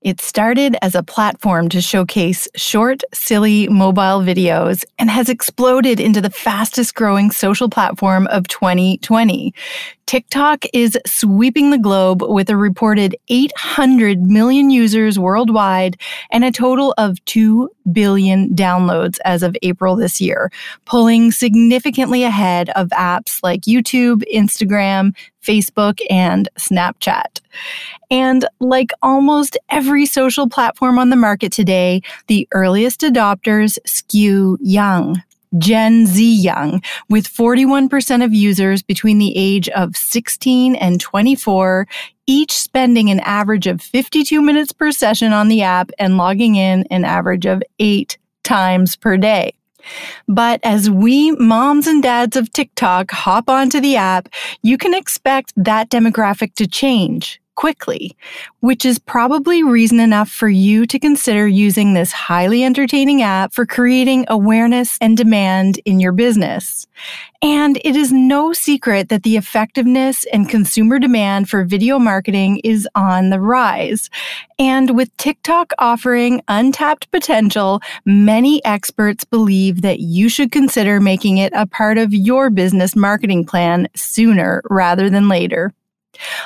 It started as a platform to showcase short, silly mobile videos and has exploded into the fastest growing social platform of 2020. TikTok is sweeping the globe with a reported 800 million users worldwide and a total of 2 billion downloads as of April this year, pulling significantly ahead of apps like YouTube, Instagram, Facebook, and Snapchat. And like almost every social platform on the market today, the earliest adopters skew young. Gen Z young, with 41% of users between the age of 16 and 24, each spending an average of 52 minutes per session on the app and logging in an average of eight times per day. But as we moms and dads of TikTok hop onto the app, you can expect that demographic to change quickly, which is probably reason enough for you to consider using this highly entertaining app for creating awareness and demand in your business. And it is no secret that the effectiveness and consumer demand for video marketing is on the rise. And with TikTok offering untapped potential, many experts believe that you should consider making it a part of your business marketing plan sooner rather than later.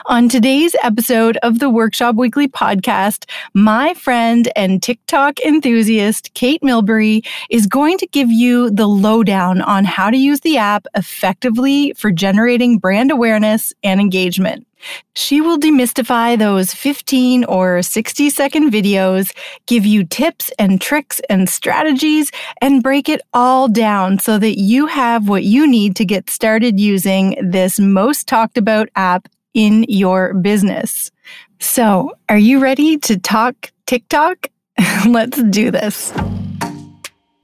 On today's episode of the Workshop Weekly podcast, my friend and TikTok enthusiast, Cait Milberry, is going to give you the lowdown on how to use the app effectively for generating brand awareness and engagement. She will demystify those 15 or 60 second videos, give you tips and tricks and strategies, and break it all down so that you have what you need to get started using this most talked about app in your business. So, are you ready to talk TikTok? Let's do this.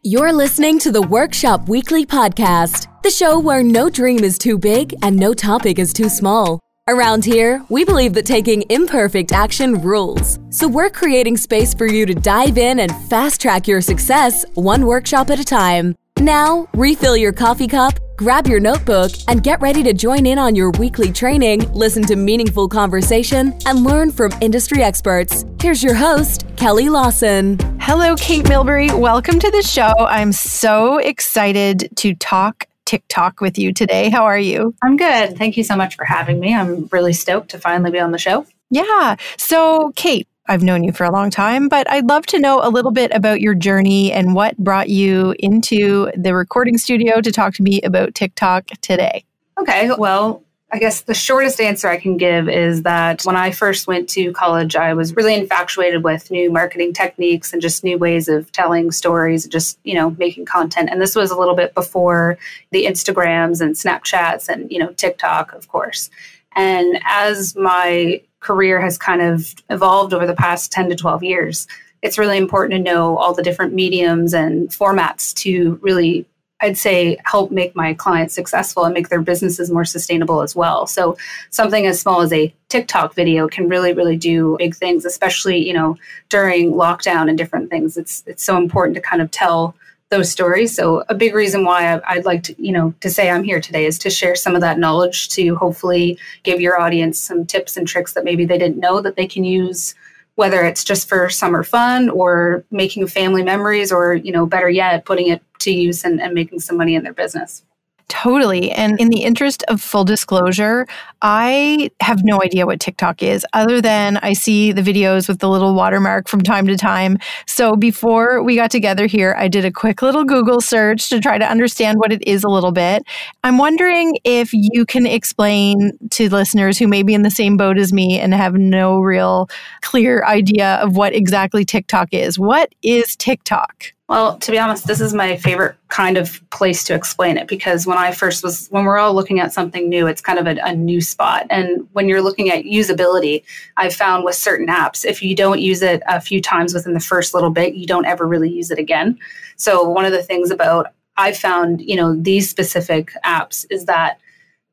You're listening to the Workshop Weekly Podcast, the show where no dream is too big and no topic is too small. Around here, we believe that taking imperfect action rules. So we're creating space for you to dive in and fast track your success one workshop at a time. Now, refill your coffee cup, grab your notebook, and get ready to join in on your weekly training, listen to meaningful conversation, and learn from industry experts. Here's your host, Kelly Lawson. Hello, Cait Milberry. Welcome to the show. I'm so excited to talk TikTok with you today. How are you? I'm good. Thank you so much for having me. I'm really stoked to finally be on the show. Yeah. So, Cait, I've known you for a long time, but I'd love to know a little bit about your journey and what brought you into the recording studio to talk to me about TikTok today. Okay, well, I guess the shortest answer I can give is that when I first went to college, I was really infatuated with new marketing techniques and just new ways of telling stories, just, you know, making content. And this was a little bit before the Instagrams and Snapchats and, you know, TikTok, of course. And as my career has kind of evolved over the past 10 to 12 years, it's really important to know all the different mediums and formats to really I'd say help make my clients successful and make their businesses more sustainable as well. So something as small as a TikTok video can really, really do big things, especially, you know, during lockdown and different things. It's it's so important to kind of tell those stories. So a big reason why I'd like to, you know, to say I'm here today is to share some of that knowledge to hopefully give your audience some tips and tricks that maybe they didn't know that they can use whether it's just for summer fun or making family memories or, you know, better yet, putting it to use and, and making some money in their business. Totally. And in the interest of full disclosure, I have no idea what TikTok is other than I see the videos with the little watermark from time to time. So before we got together here, I did a quick little Google search to try to understand what it is a little bit. I'm wondering if you can explain to listeners who may be in the same boat as me and have no real clear idea of what exactly TikTok is. What is TikTok? Well, to be honest, this is my favorite kind of place to explain it because when I first was, when we're all looking at something new, it's kind of a, a, new spot. And when you're looking at usability, I've found with certain apps, if you don't use it a few times within the first little bit, you don't ever really use it again. So, one of the things about I found, you know, these specific apps is that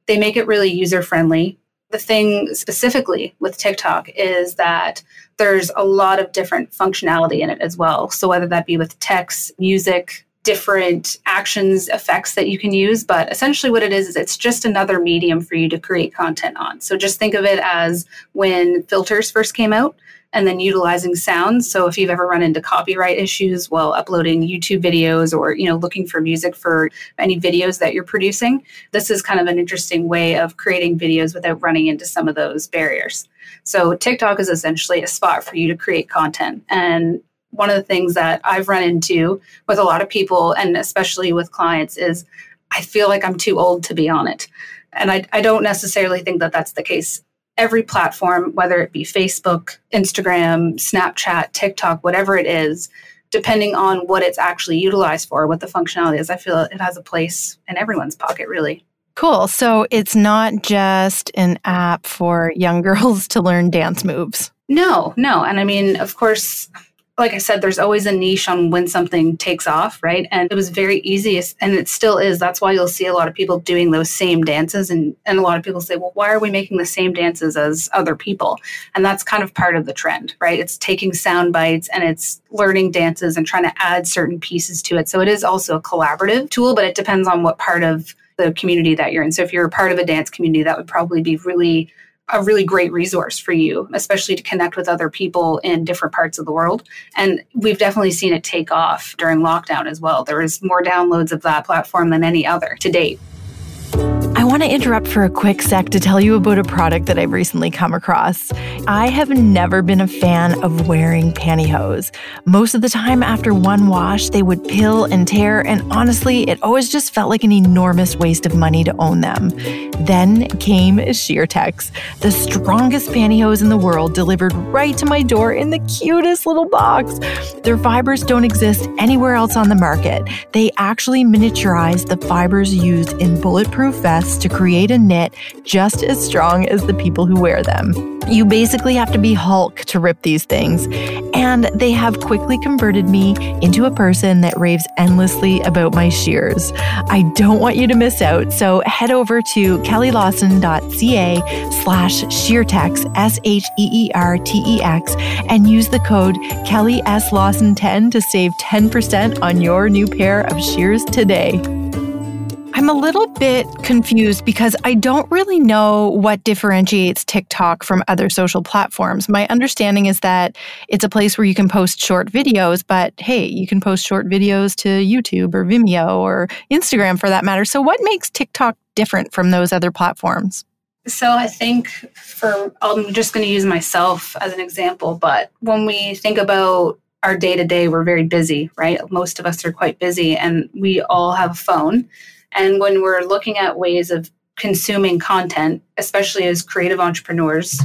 they make it really user friendly the thing specifically with TikTok is that there's a lot of different functionality in it as well. So whether that be with text, music, different actions effects that you can use but essentially what it is is it's just another medium for you to create content on. So just think of it as when filters first came out and then utilizing sounds so if you've ever run into copyright issues while uploading youtube videos or you know looking for music for any videos that you're producing this is kind of an interesting way of creating videos without running into some of those barriers. So tiktok is essentially a spot for you to create content. And one of the things that I've run into with a lot of people, and especially with clients, is I feel like I'm too old to be on it. And I, I don't necessarily think that that's the case. Every platform, whether it be Facebook, Instagram, Snapchat, TikTok, whatever it is, depending on what it's actually utilized for, what the functionality is, I feel it has a place in everyone's pocket, really. Cool. So it's not just an app for young girls to learn dance moves. No, no. And I mean, of course, like I said, there's always a niche on when something takes off, right? And it was very easy, and it still is. That's why you'll see a lot of people doing those same dances. And, and a lot of people say, well, why are we making the same dances as other people? And that's kind of part of the trend, right? It's taking sound bites and it's learning dances and trying to add certain pieces to it. So it is also a collaborative tool, but it depends on what part of the community that you're in. So if you're a part of a dance community, that would probably be really a really great resource for you, especially to connect with other people in different parts of the world. And we've definitely seen it take off during lockdown as well. There was more downloads of that platform than any other to date. I want to interrupt for a quick sec to tell you about a product that I've recently come across. I have never been a fan of wearing pantyhose. Most of the time, after one wash, they would pill and tear, and honestly, it always just felt like an enormous waste of money to own them. Then came Sheertex, the strongest pantyhose in the world, delivered right to my door in the cutest little box. Their fibers don't exist anywhere else on the market. They actually miniaturize the fibers used in bulletproof vests to create a knit just as strong as the people who wear them. You basically have to be Hulk to rip these things. And they have quickly converted me into a person that raves endlessly about my shears. I don't want you to miss out, so head over to kellylawson.ca slash sheertex, S-H-E-E-R-T-E-X, and use the code Kelly S. Lawson 10 to save 10% on your new pair of shears today. I'm a little bit confused because I don't really know what differentiates TikTok from other social platforms. My understanding is that it's a place where you can post short videos, but hey, you can post short videos to YouTube or Vimeo or Instagram for that matter. So, what makes TikTok different from those other platforms? So I think for I'm just going to use myself as an example, but when we think about our day to day, we're very busy, right? Most of us are quite busy and we all have a phone. And when we're looking at ways of consuming content, especially as creative entrepreneurs,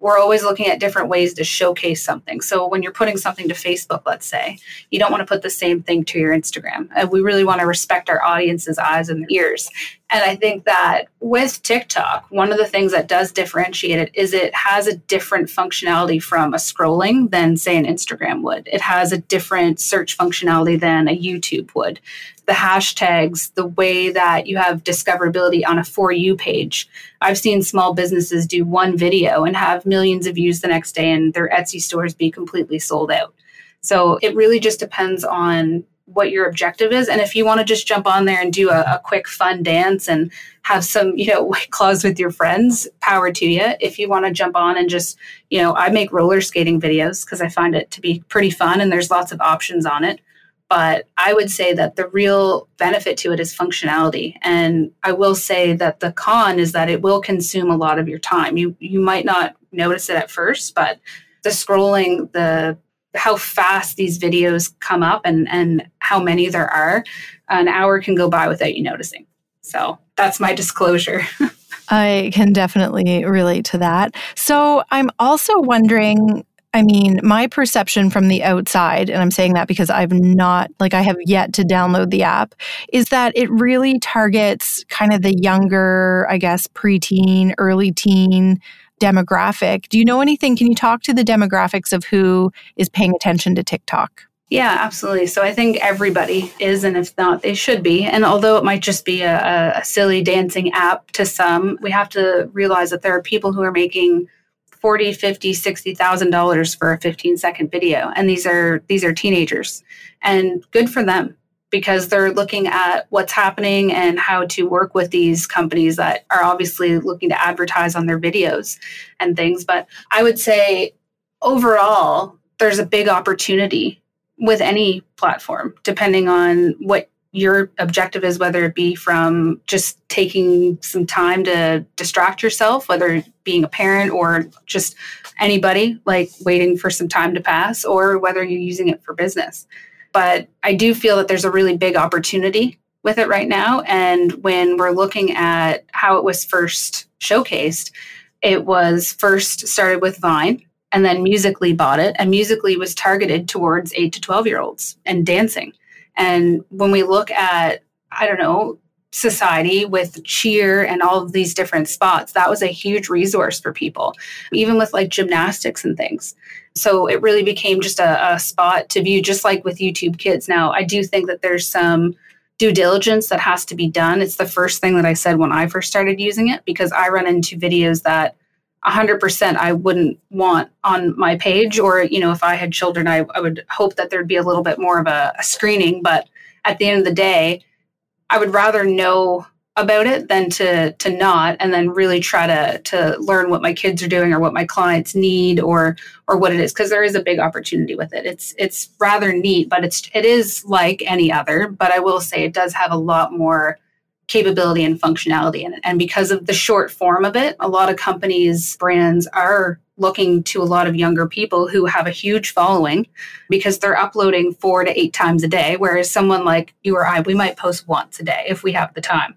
we're always looking at different ways to showcase something. So when you're putting something to Facebook, let's say, you don't want to put the same thing to your Instagram. Uh, we really want to respect our audience's eyes and ears. And I think that with TikTok, one of the things that does differentiate it is it has a different functionality from a scrolling than, say, an Instagram would. It has a different search functionality than a YouTube would the hashtags, the way that you have discoverability on a For You page. I've seen small businesses do one video and have millions of views the next day, and their Etsy stores be completely sold out. So it really just depends on what your objective is. And if you want to just jump on there and do a, a, quick fun dance and have some, you know, white claws with your friends, power to you. If you want to jump on and just, you know, I make roller skating videos because I find it to be pretty fun and there's lots of options on it. But I would say that the real benefit to it is functionality. And I will say that the con is that it will consume a lot of your time. You you might not notice it at first, but the scrolling, the how fast these videos come up and and how many there are, an hour can go by without you noticing. So that's my disclosure. I can definitely relate to that. So I'm also wondering I mean, my perception from the outside, and I'm saying that because I've not, like, I have yet to download the app, is that it really targets kind of the younger, I guess, preteen, early teen demographic. Do you know anything? Can you talk to the demographics of who is paying attention to TikTok? Yeah, absolutely. So I think everybody is, and if not, they should be. And although it might just be a, a silly dancing app to some, we have to realize that there are people who are making 40 50 60000 dollars for a 15 second video and these are these are teenagers and good for them because they're looking at what's happening and how to work with these companies that are obviously looking to advertise on their videos and things. But I would say overall, there's a big opportunity with any platform, depending on what your objective is, whether it be from just taking some time to distract yourself, whether being a parent or just anybody, like waiting for some time to pass, or whether you're using it for business. But I do feel that there's a really big opportunity with it right now. And when we're looking at how it was first showcased, it was first started with Vine and then Musical.ly bought it. And Musical.ly was targeted towards 8 to 12 year olds and dancing. And when we look at, I don't know, society with cheer and all of these different spots, that was a huge resource for people, even with like gymnastics and things. So it really became just a, a spot to view, just like with YouTube Kids. Now, I do think that there's some due diligence that has to be done. It's the first thing that I said when I first started using it because I run into videos that 100% I wouldn't want on my page. Or, you know, if I had children, I, I would hope that there'd be a little bit more of a, a screening. But at the end of the day, I would rather know about it than to to not and then really try to to learn what my kids are doing or what my clients need or or what it is because there is a big opportunity with it it's it's rather neat but it's it is like any other but i will say it does have a lot more capability and functionality in it and because of the short form of it a lot of companies brands are looking to a lot of younger people who have a huge following because they're uploading four to eight times a day whereas someone like you or i we might post once a day if we have the time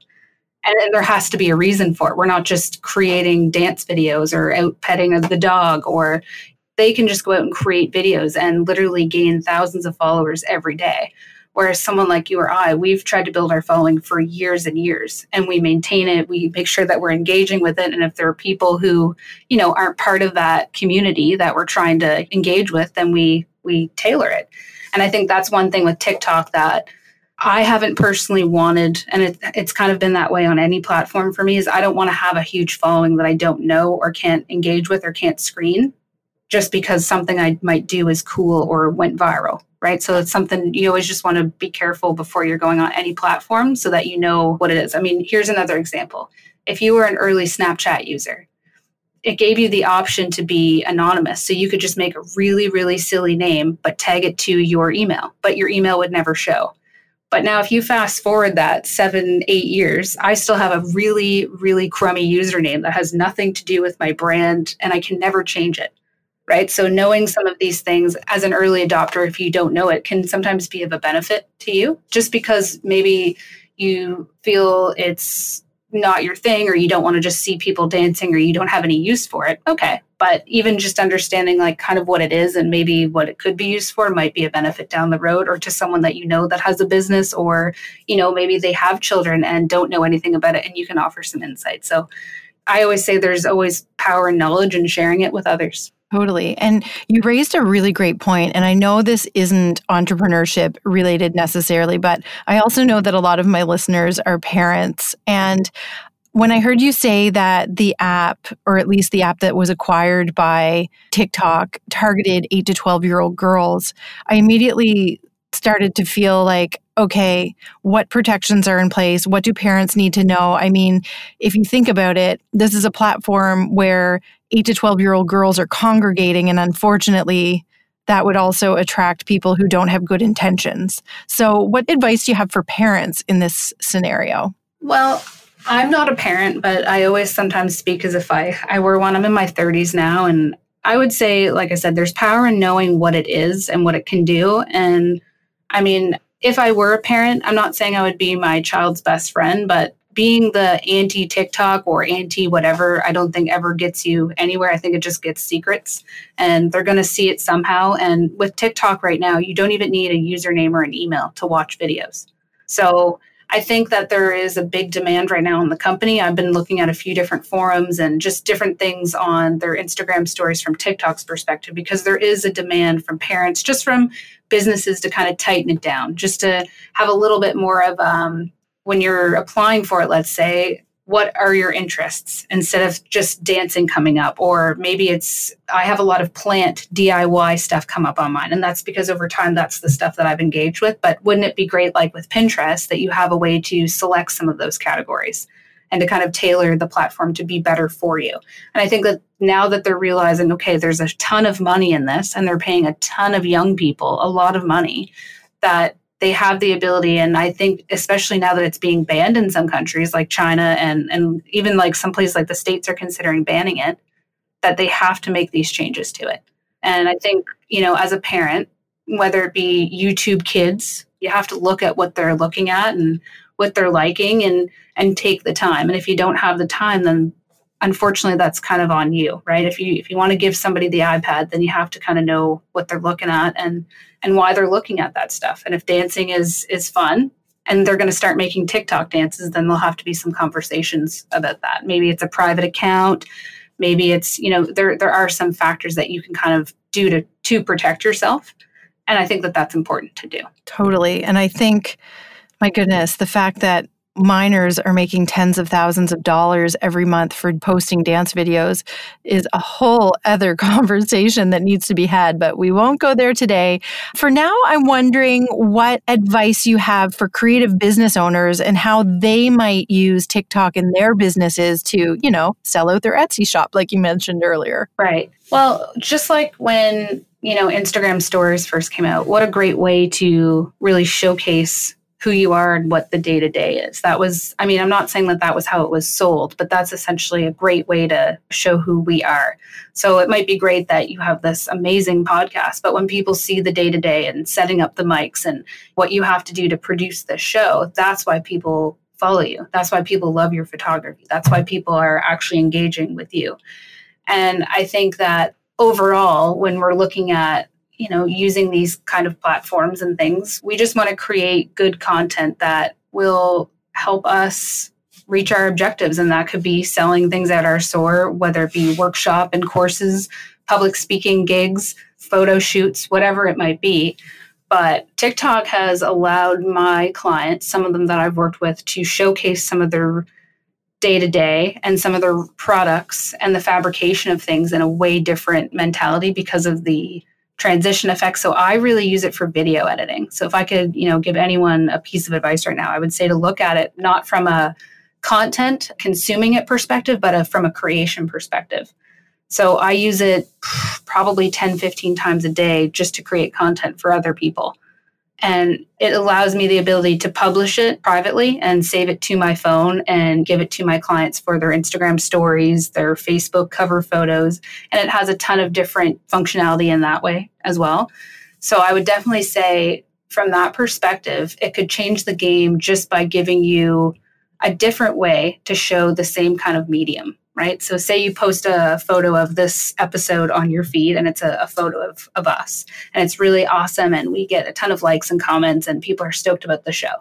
and there has to be a reason for it. We're not just creating dance videos or out petting of the dog, or they can just go out and create videos and literally gain thousands of followers every day. Whereas someone like you or I, we've tried to build our following for years and years and we maintain it. We make sure that we're engaging with it. And if there are people who, you know, aren't part of that community that we're trying to engage with, then we we tailor it. And I think that's one thing with TikTok that I haven't personally wanted, and it, it's kind of been that way on any platform for me, is I don't want to have a huge following that I don't know or can't engage with or can't screen just because something I might do is cool or went viral, right? So it's something you always just want to be careful before you're going on any platform so that you know what it is. I mean, here's another example. If you were an early Snapchat user, it gave you the option to be anonymous. So you could just make a really, really silly name, but tag it to your email, but your email would never show. But now, if you fast forward that seven, eight years, I still have a really, really crummy username that has nothing to do with my brand and I can never change it. Right. So, knowing mm-hmm. some of these things as an early adopter, if you don't know it, can sometimes be of a benefit to you just because maybe you feel it's not your thing or you don't want to just see people dancing or you don't have any use for it. Okay but even just understanding like kind of what it is and maybe what it could be used for might be a benefit down the road or to someone that you know that has a business or you know maybe they have children and don't know anything about it and you can offer some insight so i always say there's always power and knowledge in sharing it with others Totally. And you raised a really great point. And I know this isn't entrepreneurship related necessarily, but I also know that a lot of my listeners are parents. And when I heard you say that the app, or at least the app that was acquired by TikTok, targeted 8 to 12 year old girls, I immediately started to feel like, okay, what protections are in place? What do parents need to know? I mean, if you think about it, this is a platform where 8 to 12 year old girls are congregating, and unfortunately, that would also attract people who don't have good intentions. So, what advice do you have for parents in this scenario? Well, I'm not a parent, but I always sometimes speak as if I, I were one. I'm in my 30s now. And I would say, like I said, there's power in knowing what it is and what it can do. And I mean, if I were a parent, I'm not saying I would be my child's best friend, but being the anti TikTok or anti whatever, I don't think ever gets you anywhere. I think it just gets secrets and they're going to see it somehow. And with TikTok right now, you don't even need a username or an email to watch videos. So I think that there is a big demand right now in the company. I've been looking at a few different forums and just different things on their Instagram stories from TikTok's perspective because there is a demand from parents, just from businesses to kind of tighten it down, just to have a little bit more of um, when you're applying for it, let's say, what are your interests instead of just dancing coming up? Or maybe it's i have a lot of plant diy stuff come up on mine and that's because over time that's the stuff that i've engaged with. But wouldn't it be great like with pinterest that you have a way to select some of those categories and to kind of tailor the platform to be better for you? And i think that now that they're realizing okay there's a ton of money in this and they're paying a ton of young people a lot of money that they have the ability and i think especially now that it's being banned in some countries like china and and even like some places like the states are considering banning it that they have to make these changes to it. And i think you know as a parent whether it be youtube kids you have to look at what they're looking at and what they're liking and and take the time. And if you don't have the time then unfortunately that's kind of on you right? If you if you want to give somebody the ipad then you have to kind of know what they're looking at and and why they're looking at that stuff. And if dancing is is fun and they're going to start making tiktok dances then there'll have to be some conversations about that. Maybe it's a private account. Maybe it's you know there there are some factors that you can kind of do to to protect yourself. And i think that that's important to do. Totally. And i think my goodness the fact that minors are making tens of thousands of dollars every month for posting dance videos is a whole other conversation that needs to be had, but we won't go there today. For now, I'm wondering what advice you have for creative business owners and how they might use TikTok in their businesses to, you know, sell out their Etsy shop, like you mentioned earlier. Right. Well, just like when you know Instagram stories first came out, what a great way to really showcase who you are and what the day to day is. That was, I mean, I'm not saying that that was how it was sold, but that's essentially a great way to show who we are. So it might be great that you have this amazing podcast, but when people see the day to day and setting up the mics and what you have to do to produce this show, that's why people follow you. That's why people love your photography. That's why people are actually engaging with you. And I think that overall, when we're looking at you know using these kind of platforms and things. We just want to create good content that will help us reach our objectives and that could be selling things at our store whether it be workshop and courses public speaking gigs photo shoots whatever it might be. But TikTok has allowed my clients, some of them that I've worked with, to showcase some of their day to day and some of their products and the fabrication of things in a way different mentality because of the transition effect. So I really use it for video editing. So if I could, you know, give anyone a piece of advice right now, I would say to look at it not from a content consuming it perspective, but a, from a creation perspective. So I use it probably 10, 15 times a day just to create content for other people and it allows me the ability to publish it privately and save it to my phone and give it to my clients for their Instagram stories, their Facebook cover photos, and it has a ton of different functionality in that way as well. So I would definitely say from that perspective, it could change the game just by giving you a different way to show the same kind of medium right? So, say you post a photo of this episode on your feed and it's a, a, photo of, of us, and it's really awesome, and we get a ton of likes and comments, and people are stoked about the show.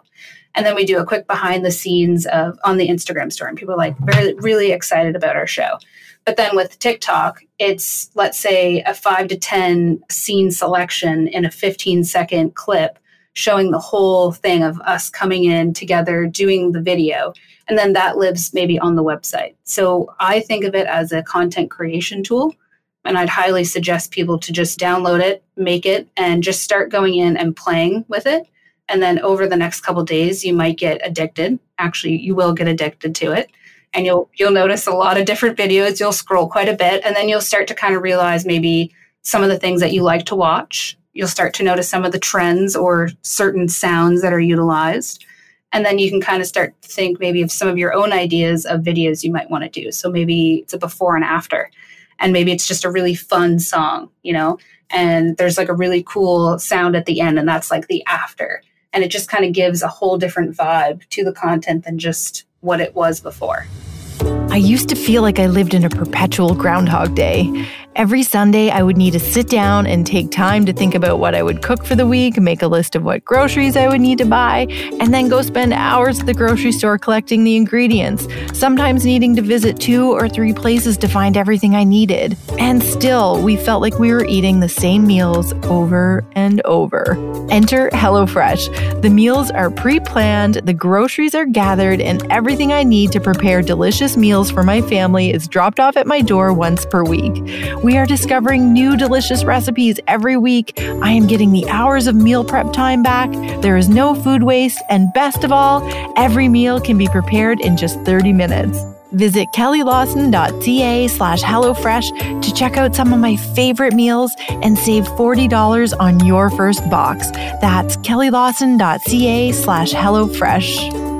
And then we do a quick behind the scenes of on the Instagram story, and people are like very, really excited about our show. But then with TikTok, it's let's say a five to 10 scene selection in a 15 second clip showing the whole thing of us coming in together, doing the video and then that lives maybe on the website. So I think of it as a content creation tool. And I'd highly suggest people to just download it, make it, and just start going in and playing with it. And then over the next couple days, you might get addicted. Actually, you will get addicted to it. And you'll you'll notice a lot of different videos. You'll scroll quite a bit, and then you'll start to kind of realize maybe some of the things that you like to watch. You'll start to notice some of the trends or certain sounds that are utilized. And then you can kind of start to think maybe of some of your own ideas of videos you might want to do. So maybe it's a before and after. And maybe it's just a really fun song you know? And there's like a really cool sound at the end and that's like the after. And it just kind of gives a whole different vibe to the content than just what it was before. I used to feel like I lived in a perpetual Groundhog Day. Every Sunday, I would need to sit down and take time to think about what I would cook for the week, make a list of what groceries I would need to buy, and then go spend hours at the grocery store collecting the ingredients, sometimes needing to visit two or three places to find everything I needed. And still, we felt like we were eating the same meals over and over. Enter HelloFresh. The meals are pre planned, the groceries are gathered, and everything I need to prepare delicious meals for my family is dropped off at my door once per week. We are discovering new delicious recipes every week. I am getting the hours of meal prep time back. There is no food waste. And best of all, every meal can be prepared in just 30 minutes. Visit kellylawson.ca slash HelloFresh to check out some of my favorite meals and save $40 on your first box. That's kellylawson.ca slash HelloFresh.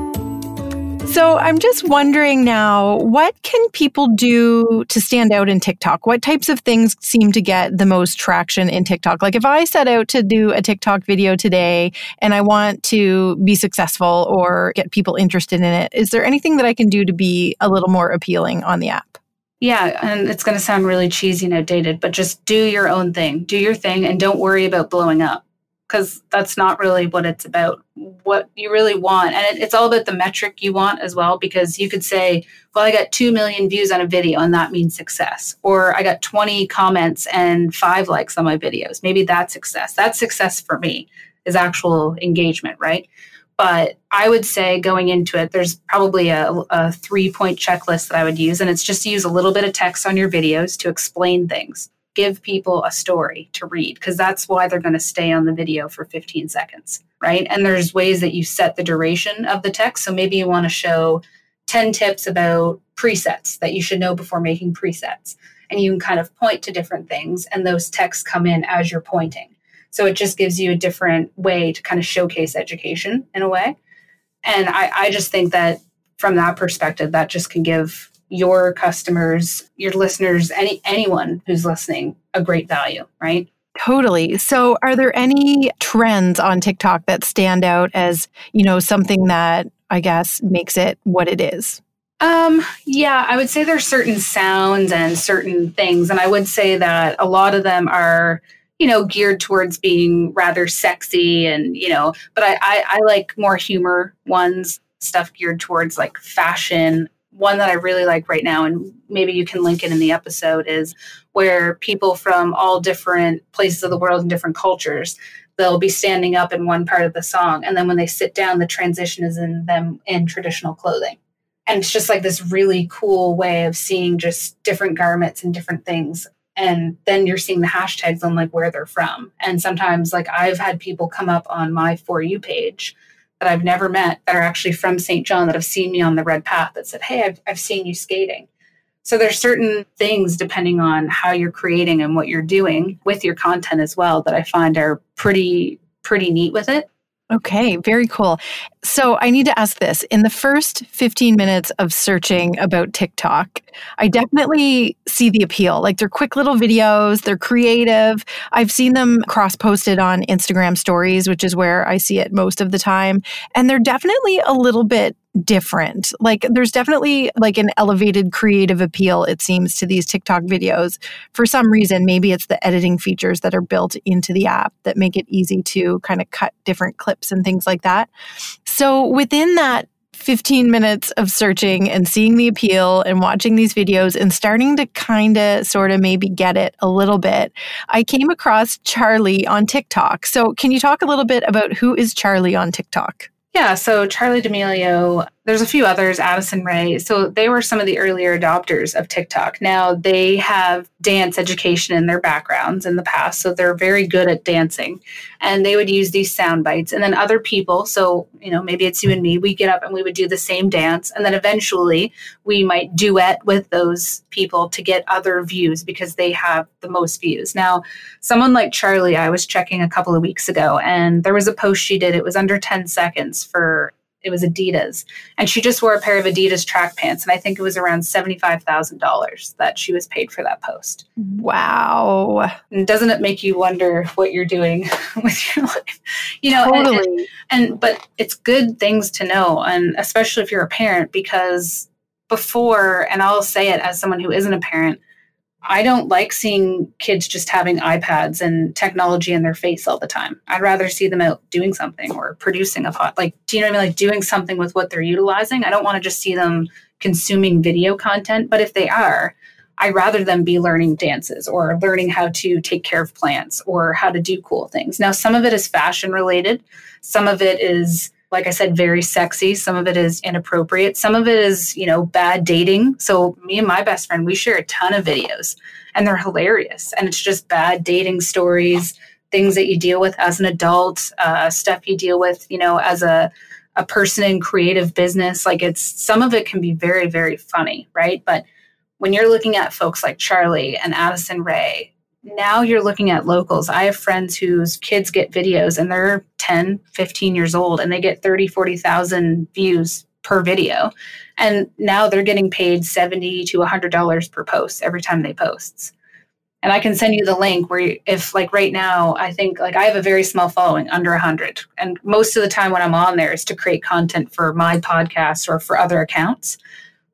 So I'm just wondering now, what can people do to stand out in TikTok? What types of things seem to get the most traction in TikTok? Like if I set out to do a TikTok video today and I want to be successful or get people interested in it, is there anything that I can do to be a little more appealing on the app? Yeah, and it's going to sound really cheesy and outdated, but just do your own thing. Do your thing and don't worry about blowing up because that's not really what it's about. What you really want, and it, it's all about the metric you want as well. Because you could say, "Well, I got two million views on a video, and that means success," or "I got twenty comments and five likes on my videos. Maybe that's success. That's success for me is actual engagement, right?" But I would say going into it, there's probably a, a three point checklist that I would use, and it's just to use a little bit of text on your videos to explain things give people a story to read because that's why they're going to stay on the video for 15 seconds, right? And there's ways that you set the duration of the text. So maybe you want to show 10 tips about presets that you should know before making presets. And you can kind of point to different things, and those texts come in as you're pointing. So it just gives you a different way to kind of showcase education in a way. And I, I just think that from that perspective, that just can give your customers, your listeners, any anyone who's listening a great value, right? Totally. So, are there any trends on TikTok that stand out as, you know, something that I guess makes it what it is? Um, yeah, I would say there's certain sounds and certain things. And I would say that a lot of them are, you know, geared towards being rather sexy and, you know, but I, I, I like more humor ones, stuff geared towards like fashion one that I really like right now, and maybe you can link it in the episode, is where people from all different places of the world and different cultures they'll be standing up in one part of the song, and then when they sit down, the transition is in them in traditional clothing. And it's just like this really cool way of seeing just different garments and different things. And then you're seeing the hashtags on like where they're from. And sometimes, like, I've had people come up on my For You page that I've never met that are actually from St. John that have seen me on the red path that said, Hey, I've, I've seen you skating. So there's certain things depending on how you're creating and what you're doing with your content as well that I find are pretty, pretty neat with it. Okay, very cool. So I need to ask this. In the first 15 minutes of searching about TikTok, I definitely see the appeal. Like they're quick little videos, they're creative. I've seen them cross posted on Instagram stories, which is where I see it most of the time. And they're definitely a little bit different. Like there's definitely like an elevated creative appeal it seems to these TikTok videos. For some reason, maybe it's the editing features that are built into the app that make it easy to kind of cut different clips and things like that. So within that 15 minutes of searching and seeing the appeal and watching these videos and starting to kind of sort of maybe get it a little bit, I came across Charlie on TikTok. So, can you talk a little bit about who is Charlie on TikTok? Yeah, so Charlie D'Amelio there's a few others, Addison Rae. So they were some of the earlier adopters of TikTok. Now they have dance education in their backgrounds in the past, so they're very good at dancing. And they would use these sound bites. And then other people, so you know, maybe it's you and me, we get up and we would do the same dance. And then eventually we might duet with those people to get other views because they have the most views. Now, someone like Charlie, I was checking a couple of weeks ago, and there was a post she did, it was under 10 seconds for it was Adidas. And she just wore a pair of Adidas track pants. And I think it was around $75,000 that she was paid for that post. Wow. And doesn't it make you wonder what you're doing with your life? You know, totally. and, and, and, but it's good things to know. And especially if you're a parent, because before, and I'll say it as someone who isn't a parent, I don't like seeing kids just having iPads and technology in their face all the time. I'd rather see them out doing something or producing a pot. Like, do you know what I mean? Like doing something with what they're utilizing. I don't want to just see them consuming video content, but if they are, I'd rather them be learning dances or learning how to take care of plants or how to do cool things. Now, some of it is fashion related, some of it is like I said, very sexy. Some of it is inappropriate. Some of it is, you know, bad dating. So me and my best friend, we share a ton of videos and they're hilarious. And it's just bad dating stories, things that you deal with as an adult, uh, stuff you deal with, you know, as a, a person in creative business. Like it's some of it can be very, very funny, right? But when you're looking at folks like Charlie and Addison Rae now you're looking at locals. I have friends whose kids get videos and they're 10, 15 years old and they get 30, 40,000 views per video. And now they're getting paid 70 to $100 per post every time they posts. And I can send you the link where if like right now, I think like I have a very small following under 100. And most of the time when I'm on there is to create content for my podcast or for other accounts.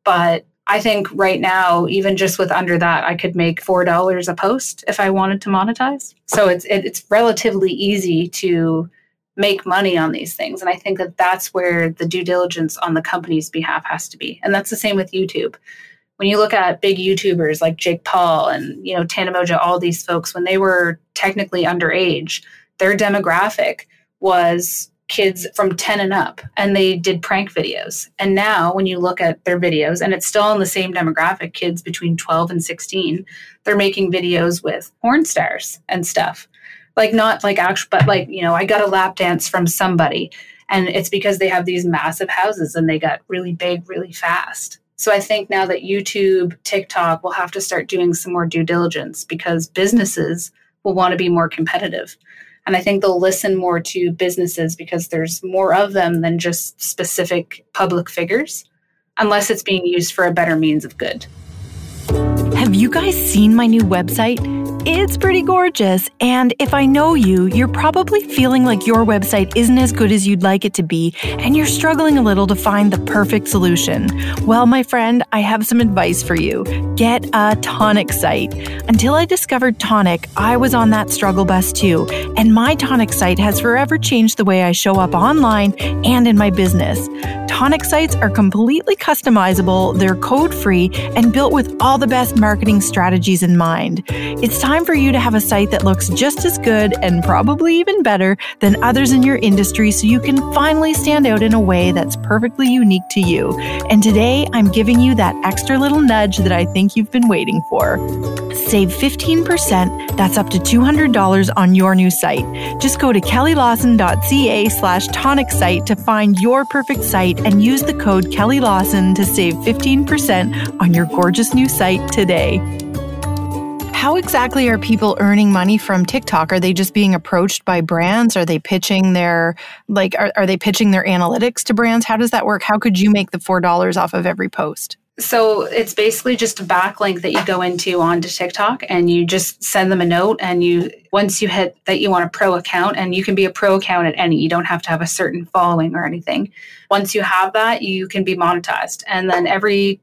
But I think right now, even just with under that, I could make four dollars a post if I wanted to monetize. So it's it, it's relatively easy to make money on these things, and I think that that's where the due diligence on the company's behalf has to be, and that's the same with YouTube. When you look at big YouTubers like Jake Paul and you know Tana Mongeau, all these folks, when they were technically underage, their demographic was kids from 10 and up and they did prank videos. And now when you look at their videos and it's still in the same demographic, kids between 12 and 16, they're making videos with porn stars and stuff. Like not like actual but like, you know, I got a lap dance from somebody and it's because they have these massive houses and they got really big really fast. So I think now that YouTube, TikTok will have to start doing some more due diligence because businesses will want to be more competitive. And I think they'll listen more to businesses because there's more of them than just specific public figures, unless it's being used for a better means of good. Have you guys seen my new website? It's pretty gorgeous, and if I know you, you're probably feeling like your website isn't as good as you'd like it to be, and you're struggling a little to find the perfect solution. Well, my friend, I have some advice for you. Get a Tonic site. Until I discovered Tonic, I was on that struggle bus too, and my Tonic site has forever changed the way I show up online and in my business. Tonic sites are completely customizable, they're code free, and built with all the best marketing strategies in mind. It's time for you to have a site that looks just as good and probably even better than others in your industry so you can finally stand out in a way that's perfectly unique to you. And today, I'm giving you that extra little nudge that I think you've been waiting for. Save 15%, that's up to $200 on your new site. Just go to kellylawson.ca slash tonic site to find your perfect site and use the code Kelly Lawson to save 15% on your gorgeous new site today. How exactly are people earning money from TikTok? Are they just being approached by brands? Are they pitching their like are, are they pitching their analytics to brands? How does that work? How could you make the four dollars off of every post? So it's basically just a backlink that you go into onto TikTok and you just send them a note and you once you hit that you want a pro account and you can be a pro account at any you don't have to have a certain following or anything. Once you have that, you can be monetized. And then every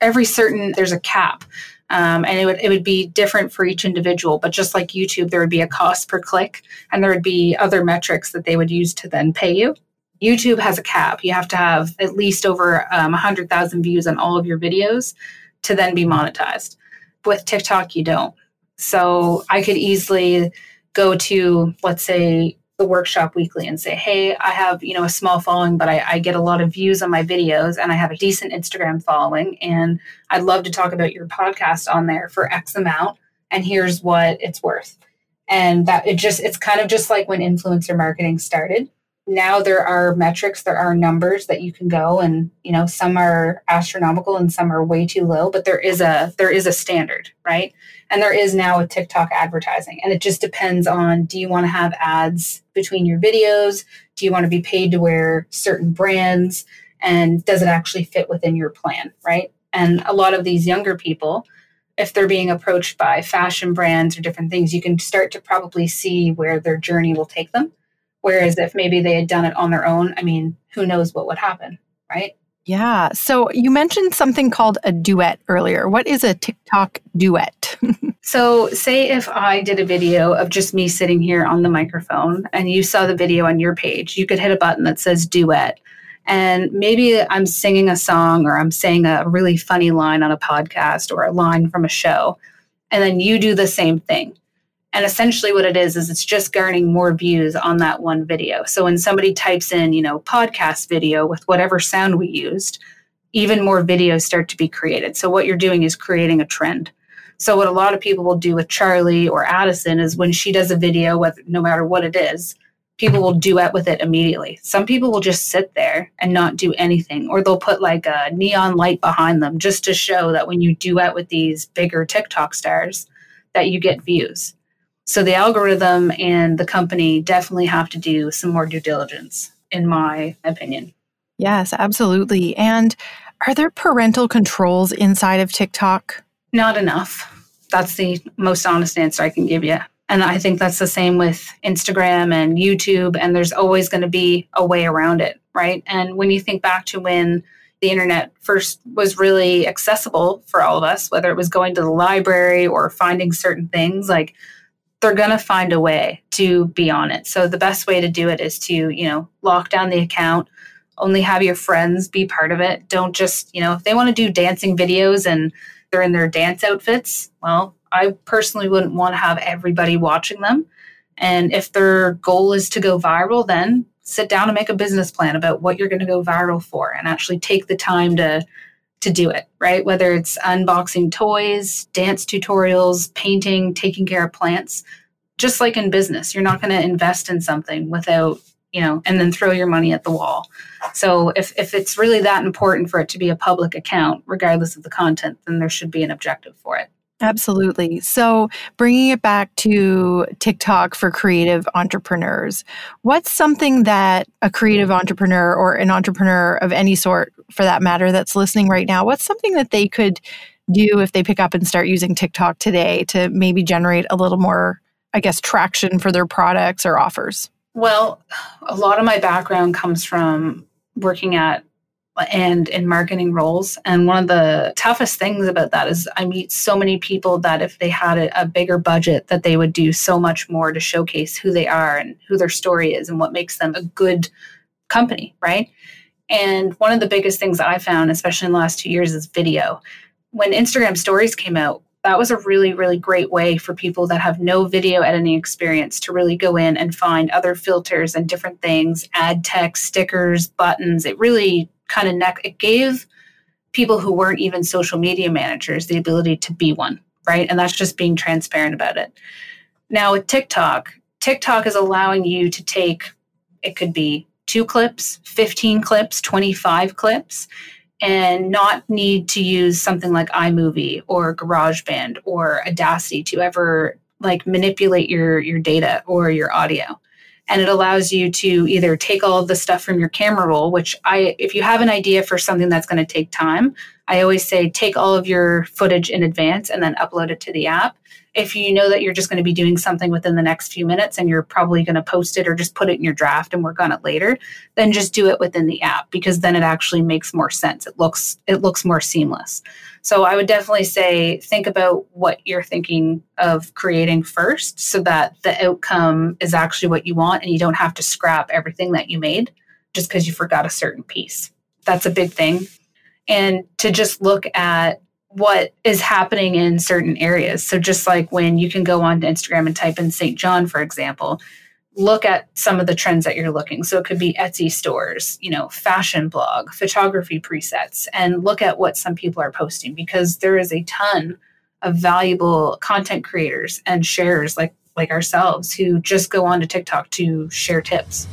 every certain there's a cap. Um, and it would it would be different for each individual, but just like YouTube, there would be a cost per click, and there would be other metrics that they would use to then pay you. YouTube has a cap. You have to have at least over um, 100,000 views on all of your videos to then be monetized. With TikTok, you don't. So I could easily go to, let's say, the workshop weekly and say, hey, I have, you know, a small following, but I, I, get a lot of views on my videos and I have a decent Instagram following. And I'd love to talk about your podcast on there for X amount. And here's what it's worth. And that it just, it's kind of just like when influencer marketing started now there are metrics there are numbers that you can go and you know some are astronomical and some are way too low but there is a there is a standard right and there is now a tiktok advertising and it just depends on do you want to have ads between your videos do you want to be paid to wear certain brands and does it actually fit within your plan right and a lot of these younger people if they're being approached by fashion brands or different things you can start to probably see where their journey will take them Whereas if maybe they had done it on their own, I mean, who knows what would happen, right? Yeah. So you mentioned something called a duet earlier. What is a TikTok duet? So, say if I did a video of just me sitting here on the microphone and you saw the video on your page, you could hit a button that says duet. And maybe I'm singing a song or I'm saying a really funny line on a podcast or a line from a show. And then you do the same thing. And essentially, what it is, is it's just garnering more views on that one video. So when somebody types in, you know, podcast video with whatever sound we used, even more videos start to be created. So what you're doing is creating a trend. So what a lot of people will do with Charlie or Addison is when she does a video, whether no matter what it is, people will duet with it immediately. Some people will just sit there and not do anything, or they'll put like a neon light behind them just to show that when you duet with these bigger TikTok stars, that you get views. So the algorithm and the company definitely have to do some more due diligence, in my opinion. Yes, absolutely. And are there parental controls inside of TikTok? Not enough. That's the most honest answer I can give you. And I think that's the same with Instagram and YouTube, and there's always going to be a way around it, right? And when you think back to when the internet first was really accessible for all of us, whether it was going to the library or finding certain things, like they're going to find a way to be on it. So the best way to do it is to, you know, lock down the account, only have your friends be part of it. Don't just, you know, if they want to do dancing videos and they're in their dance outfits, well, I personally wouldn't want to have everybody watching them. And if their goal is to go viral, then sit down and make a business plan about what you're going to go viral for and actually take the time to to do it, right? Whether it's unboxing toys, dance tutorials, painting, taking care of plants, just like in business, you're not going to invest in something without, you know, and then throw your money at the wall. So if, if it's really that important for it to be a public account, regardless of the content, then there should be an objective for it. Absolutely. So, bringing it back to TikTok for creative entrepreneurs, what's something that a creative entrepreneur or an entrepreneur of any sort, for that matter, that's listening right now, what's something that they could do if they pick up and start using TikTok today to maybe generate a little more, I guess, traction for their products or offers? Well, a lot of my background comes from working at and in marketing roles. And one of the toughest things about that is I meet so many people that if they had a, a, bigger budget, that they would do so much more to showcase who they are and who their story is and what makes them a good company, right? And one of the biggest things I found, especially in the last two years, is video. When Instagram stories came out, that was a really, really great way for people that have no video editing experience to really go in and find other filters and different things, add text, stickers, buttons. It really kind of neck it gave people who weren't even social media managers the ability to be one right and that's just being transparent about it now with tiktok tiktok is allowing you to take it could be two clips 15 clips 25 clips and not need to use something like iMovie or GarageBand or Audacity to ever like manipulate your your data or your audio. And it allows you to either take all of the stuff from your camera roll which i if you have an idea for something that's going to take time i always say take all of your footage in advance and then upload it to the app if you know that you're just going to be doing something within the next few minutes and you're probably going to post it or just put it in your draft and work on it later then just do it within the app because then it actually makes more sense it looks it looks more seamless so I would definitely say think about what you're thinking of creating first so that the outcome is actually what you want and you don't have to scrap everything that you made just because you forgot a certain piece. That's a big thing. And to just look at what is happening in certain areas. So just like when you can go on to Instagram and type in St. John, for example, look at some of the trends that you're looking. So it could be Etsy stores, you know, fashion blog, photography presets, and look at what some people are posting because there is a ton of valuable content creators and sharers like like ourselves who just go on to TikTok to share tips.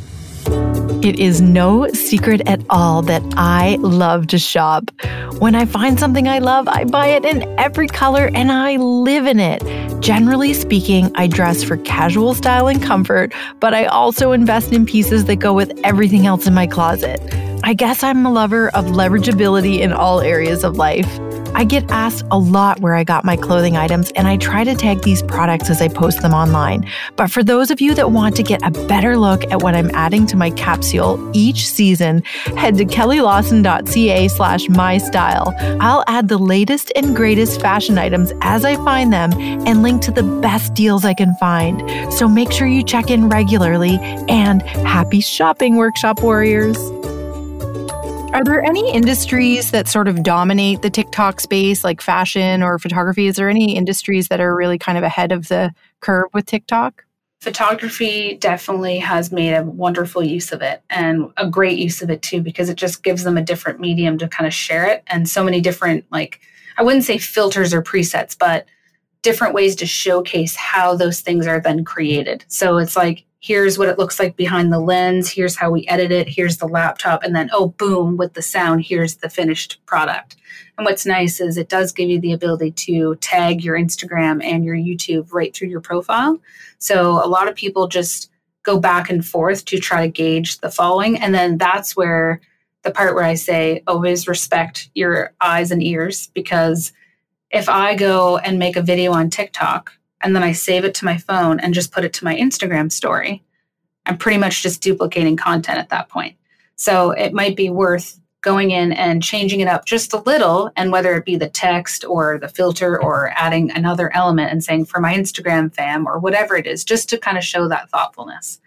It is no secret at all that I love to shop. When I find something I love, I buy it in every color and I live in it. Generally speaking, I dress for casual style and comfort, but I also invest in pieces that go with everything else in my closet. I guess I'm a lover of leverageability in all areas of life. I get asked a lot where I got my clothing items, and I try to tag these products as I post them online. But for those of you that want to get a better look at what I'm adding to my capsule each season, head to kellylawson.ca slash my style. I'll add the latest and greatest fashion items as I find them and link to the best deals I can find. So make sure you check in regularly and happy shopping, workshop warriors. Are there any industries that sort of dominate the TikTok space, like fashion or photography? Is there any industries that are really kind of ahead of the curve with TikTok? Photography definitely has made a wonderful use of it and a great use of it too, because it just gives them a different medium to kind of share it and so many different, like, I wouldn't say filters or presets, but different ways to showcase how those things are then created. So it's like, here's what it looks like behind the lens, here's how we edit it, here's the laptop, and then, oh, boom, with the sound, here's the finished product. And what's nice is it does give you the ability to tag your Instagram and your YouTube right through your profile. So a lot of people just go back and forth to try to gauge the following. And then that's where the part where I say always respect your eyes and ears because if I go and make a video on TikTok and then I save it to my phone and just put it to my Instagram story, I'm pretty much just duplicating content at that point. So it might be worth going in and changing it up just a little, and whether it be the text or the filter or adding another element and saying for my Instagram fam or whatever it is, just to kind of show that thoughtfulness,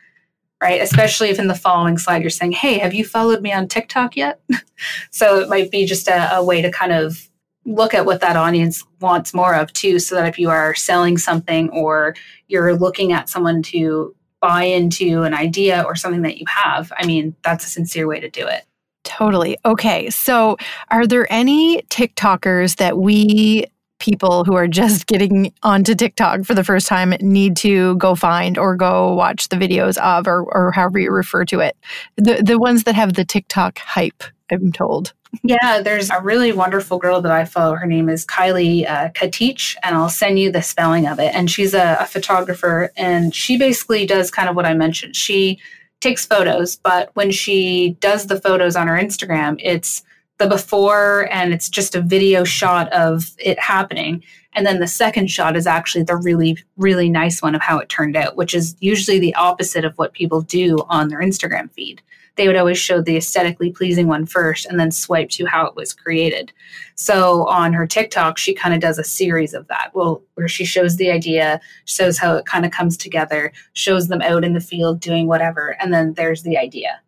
right? Especially if in the following slide you're saying, hey, have you followed me on TikTok yet? so it might be just a, a way to kind of look at what that audience wants more of too so that if you are selling something or you're looking at someone to buy into an idea or something that you have i mean that's a sincere way to do it. Totally. Okay so are there any tiktokers that we people who are just getting onto TikTok for the first time need to go find or go watch the videos of or, or however you refer to it? The the ones that have the TikTok hype I'm told yeah, there's a really wonderful girl that I follow. Her name is Kylie uh, Katich, and I'll send you the spelling of it. And she's a, a photographer, and she basically does kind of what I mentioned. She takes photos, but when she does the photos on her Instagram, it's the before and it's just a video shot of it happening. And then the second shot is actually the really, really nice one of how it turned out, which is usually the opposite of what people do on their Instagram feed they would always show the aesthetically pleasing one first and then swipe to how it was created. So on her TikTok, she kind of does a series of that. Well, where she shows the idea, shows how it kind of comes together, shows them out in the field doing whatever, and then there's the idea.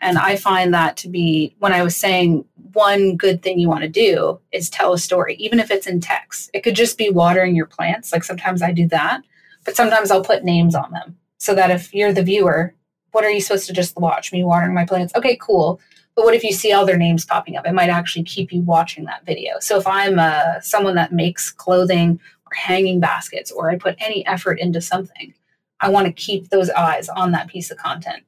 And I find that to be when I was saying one good thing you want to do is tell a story, even if it's in text. It could just be watering your plants. Like sometimes I do that, but sometimes I'll put names on them so that if you're the viewer, what are you supposed to just watch me watering my plants? Okay, cool. But what if you see all their names popping up? It might actually keep you watching that video. So if I'm uh, someone that makes clothing or hanging baskets, or I put any effort into something, I want to keep those eyes on that piece of content.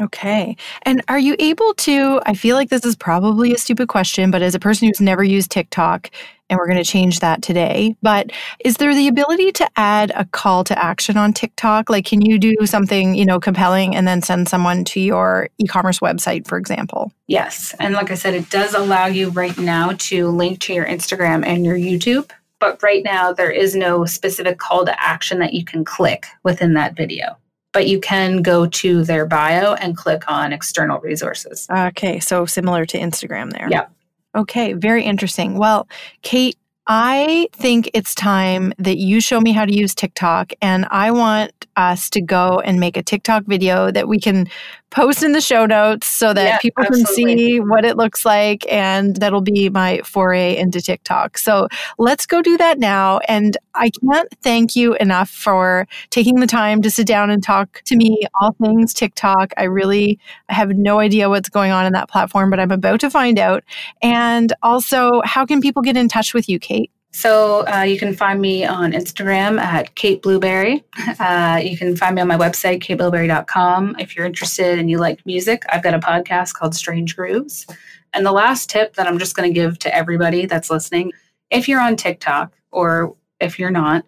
Okay. And are you able to? I feel like this is probably a stupid question, but as a person who's never used TikTok, and we're going to change that today, but is there the ability to add a call to action on TikTok? Like, can you do something, you know, compelling and then send someone to your e commerce website, for example? Yes. And like I said, it does allow you right now to link to your Instagram and your YouTube. But right now, there is no specific call to action that you can click within that video but you can go to their bio and click on external resources. Okay, so similar to Instagram there. Yeah. Okay, very interesting. Well, Cait, I think it's time that you show me how to use TikTok, and I want us to go and make a TikTok video that we can post in the show notes so that yeah, people absolutely. can see what it looks like. And that'll be my foray into TikTok. So let's go do that now. And I can't thank you enough for taking the time to sit down and talk to me all things TikTok. I really have no idea what's going on in that platform, but I'm about to find out. And also, how can people get in touch with you, Cait? So uh, you can find me on Instagram at Cait Milberry. Uh, you can find me on my website, caitmilberry.com. If you're interested and you like music, I've got a podcast called Strange Grooves. And the last tip that I'm just going to give to everybody that's listening if you're on TikTok or if you're not,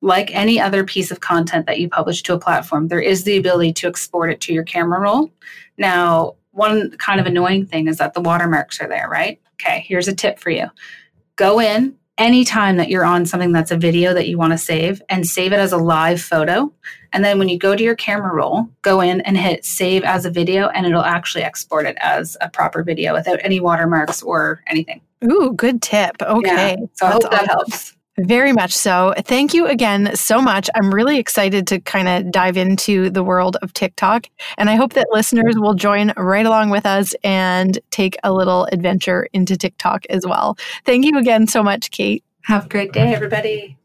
like any other piece of content that you publish to a platform, there is the ability to export it to your camera roll. Now, one kind of annoying thing is that the watermarks are there, right? Okay, here's a tip for you go in anytime that you're on something that's a video that you want to save and save it as a live photo. And then when you go to your camera roll, go in and hit save as a video, and it'll actually export it as a proper video without any watermarks or anything. Ooh, good tip. Okay. Yeah. So I hope that helps. Very much so. Thank you again so much. I'm really excited to kind of dive into the world of TikTok. And I hope that listeners will join right along with us and take a little adventure into TikTok as well. Thank you again so much, Cait. Have a great day, everybody.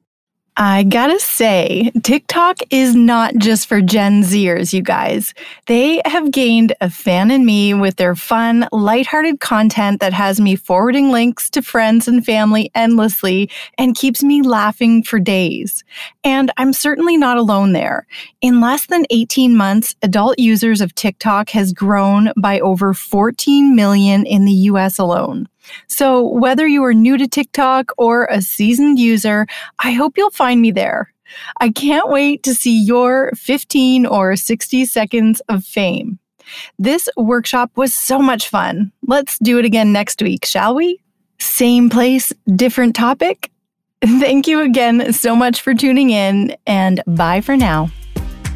I gotta say, TikTok is not just for Gen Zers, you guys. They have gained a fan in me with their fun, lighthearted content that has me forwarding links to friends and family endlessly and keeps me laughing for days. And I'm certainly not alone there. In less than 18 months, adult users of TikTok has grown by over 14 million in the US alone. So, whether you are new to TikTok or a seasoned user, I hope you'll find me there. I can't wait to see your 15 or 60 seconds of fame. This workshop was so much fun. Let's do it again next week, shall we? Same place, different topic? Thank you again so much for tuning in, and bye for now.